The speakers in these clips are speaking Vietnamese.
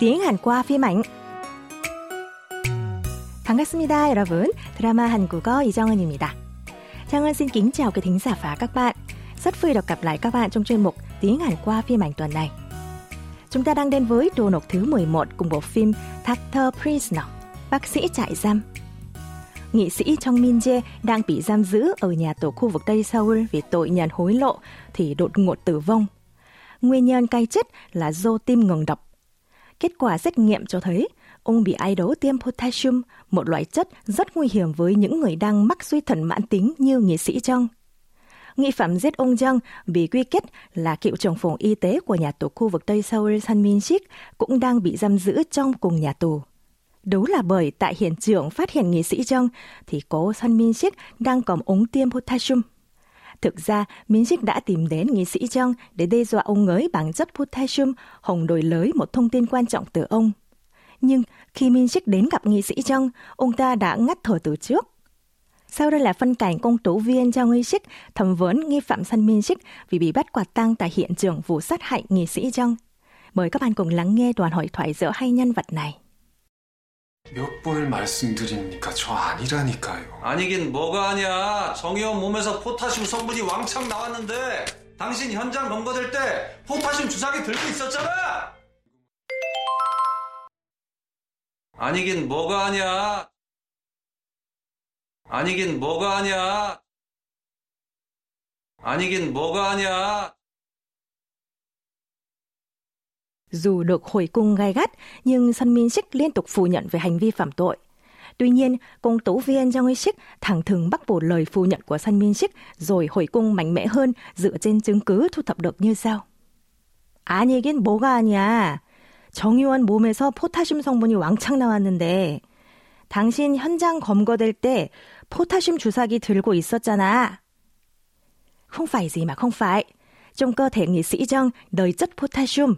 tiếng Hàn qua phim ảnh. 반갑습니다, 여러분. 드라마 한국어 이정은입니다. Trang xin kính chào quý thính giả và các bạn. Rất vui được gặp lại các bạn trong chuyên mục Tiếng Hàn qua phim ảnh tuần này. Chúng ta đang đến với đồ nộp thứ 11 cùng bộ phim Doctor Prisoner, bác sĩ trại giam. Nghị sĩ Trong Min Jae đang bị giam giữ ở nhà tù khu vực Tây Seoul vì tội nhận hối lộ thì đột ngột tử vong. Nguyên nhân cái chết là do tim ngừng đập. Kết quả xét nghiệm cho thấy ông bị ai đó tiêm potassium, một loại chất rất nguy hiểm với những người đang mắc suy thận mãn tính như nghị sĩ Trong. Nghi phạm giết ông Jung bị quy kết là cựu trưởng phòng y tế của nhà tù khu vực Tây Seoul San Min Sik cũng đang bị giam giữ trong cùng nhà tù. Đúng là bởi tại hiện trường phát hiện nghị sĩ Jung thì cố San Min Sik đang cầm ống tiêm potassium. Thực ra, Min đã tìm đến nghị sĩ Jung để đe dọa ông ấy bằng chất potassium hồng đổi lới một thông tin quan trọng từ ông. Nhưng khi Min đến gặp nghị sĩ Jung, ông ta đã ngắt thở từ trước. Sau đây là phân cảnh công tố viên cho Uy Sik thẩm vấn nghi phạm San Min Sik vì bị bắt quả tang tại hiện trường vụ sát hại nghị sĩ Jung. Mời các bạn cùng lắng nghe đoàn hội thoại giữa hai nhân vật này. 몇 번을 말씀드립니까? 저 아니라니까요. 아니긴 뭐가 아니야. 정의원 몸에서 포타슘 성분이 왕창 나왔는데 당신 현장 검거될 때 포타슘 주사기 들고 있었잖아. 아니긴 뭐가 아니야. 아니긴 뭐가 아니야. 아니긴 뭐가 아니야. Dù được hồi cung gai gắt, nhưng Sun Min Sik liên tục phủ nhận về hành vi phạm tội. Tuy nhiên, công tố viên Jang Hee Sik thẳng thừng bác bỏ lời phủ nhận của Sun Min Sik rồi hồi cung mạnh mẽ hơn dựa trên chứng cứ thu thập được như sau. 아니긴 뭐가 아니야. 정의원 몸에서 포타슘 성분이 왕창 나왔는데 당신 현장 검거될 때 포타슘 주사기 들고 있었잖아. Không phải gì mà không phải. Trong cơ thể nghị sĩ Jung đầy chất potassium.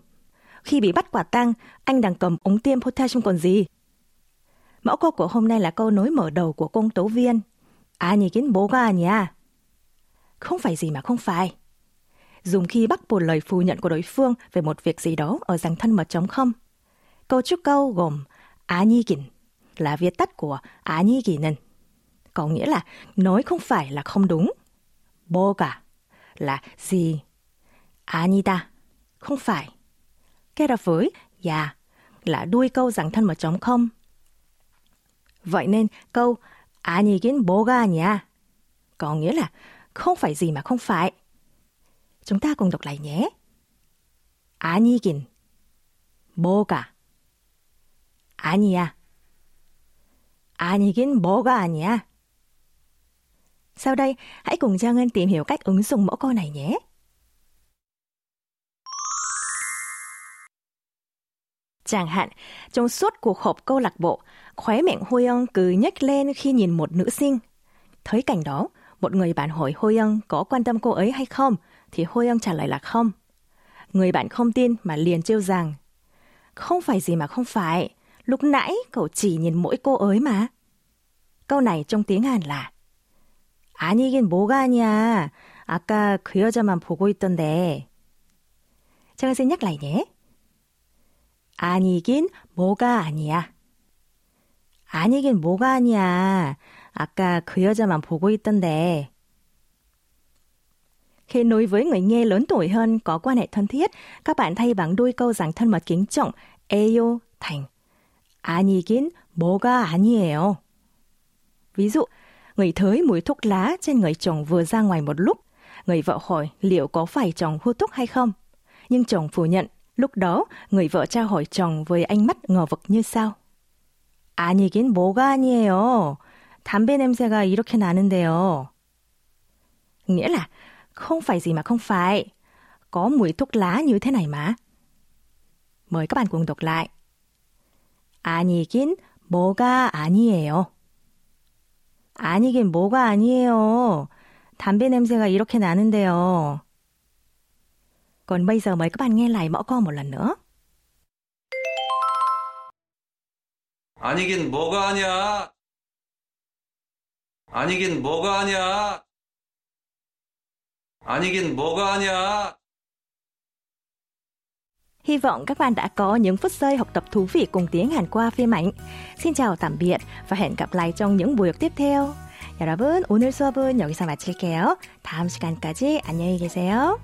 khi bị bắt quả tang, anh đang cầm ống tiêm potassium còn gì. Mẫu câu của hôm nay là câu nối mở đầu của công tố viên. À nhỉ kiến bố ga à nhỉ? Không phải gì mà không phải. Dùng khi bắt buộc lời phủ nhận của đối phương về một việc gì đó ở dạng thân mật chống không. Câu trúc câu gồm á nhi kỳnh là viết tắt của á nhi kỳ. Có nghĩa là nói không phải là không đúng. Bô cả là gì? Á nhi ta, không phải. kết hợp với yeah là đuôi câu dạng thân mật chống không. Vậy nên câu 아니긴 뭐가 아니야 có nghĩa là không phải gì mà không phải. Chúng ta cùng đọc lại nhé. 아니긴 뭐가 아니야. 아니긴 뭐가 아니야. Sau đây, hãy cùng Trang Ngân tìm hiểu cách ứng dụng mẫu câu này nhé. Chẳng hạn, trong suốt cuộc họp câu lạc bộ, khóe miệng Hôi Young cứ nhếch lên khi nhìn một nữ sinh. Thấy cảnh đó, một người bạn hỏi Hôi Young có quan tâm cô ấy hay không, thì Hôi Young trả lời là không. Người bạn không tin mà liền trêu rằng, không phải gì mà không phải, lúc nãy cậu chỉ nhìn mỗi cô ấy mà. Câu này trong tiếng Hàn là 아니긴 뭐가 아니야. 아까 그 여자만 보고 있던데. 제가 xin nhắc lại nhé. 아니긴 뭐가 아니야. 아니긴 뭐가 아니야. 아까 그 여자만 보고 있던데. Khi nói với người nghe lớn tuổi hơn có quan hệ thân thiết, các bạn thay bằng đôi câu rằng thân mật kính trọng 에요 thành 아니긴 뭐가 아니에요. Ví dụ, người thới mùi thuốc lá trên người chồng vừa ra ngoài một lúc. Người vợ hỏi liệu có phải chồng hút thuốc hay không. Nhưng chồng phủ nhận. Lúc đó, người vợ trao hỏi chồng với ánh mắt ngờ vực như sau. 아니긴 뭐가 아니에요. 담배 냄새가 이렇게 나는데요. Nghĩa là, không phải gì mà không phải. Có mùi thuốc lá như thế này mà. Mời các bạn cùng đọc lại. 아니긴 뭐가 아니에요. 아니긴 뭐가 아니에요. 담배 냄새가 이렇게 나는데요. Còn bây giờ mời các bạn nghe lại mẫu câu một lần nữa. 아니긴 뭐가 아니야. 아니긴 뭐가 아니야. 아니긴 뭐가 아니야. Hy vọng các bạn đã có những phút giây học tập thú vị cùng tiếng Hàn qua phim ảnh. Xin chào tạm biệt và hẹn gặp lại trong những buổi học tiếp theo. 여러분, 오늘 수업은 여기서 마칠게요. 다음 시간까지 안녕히 계세요.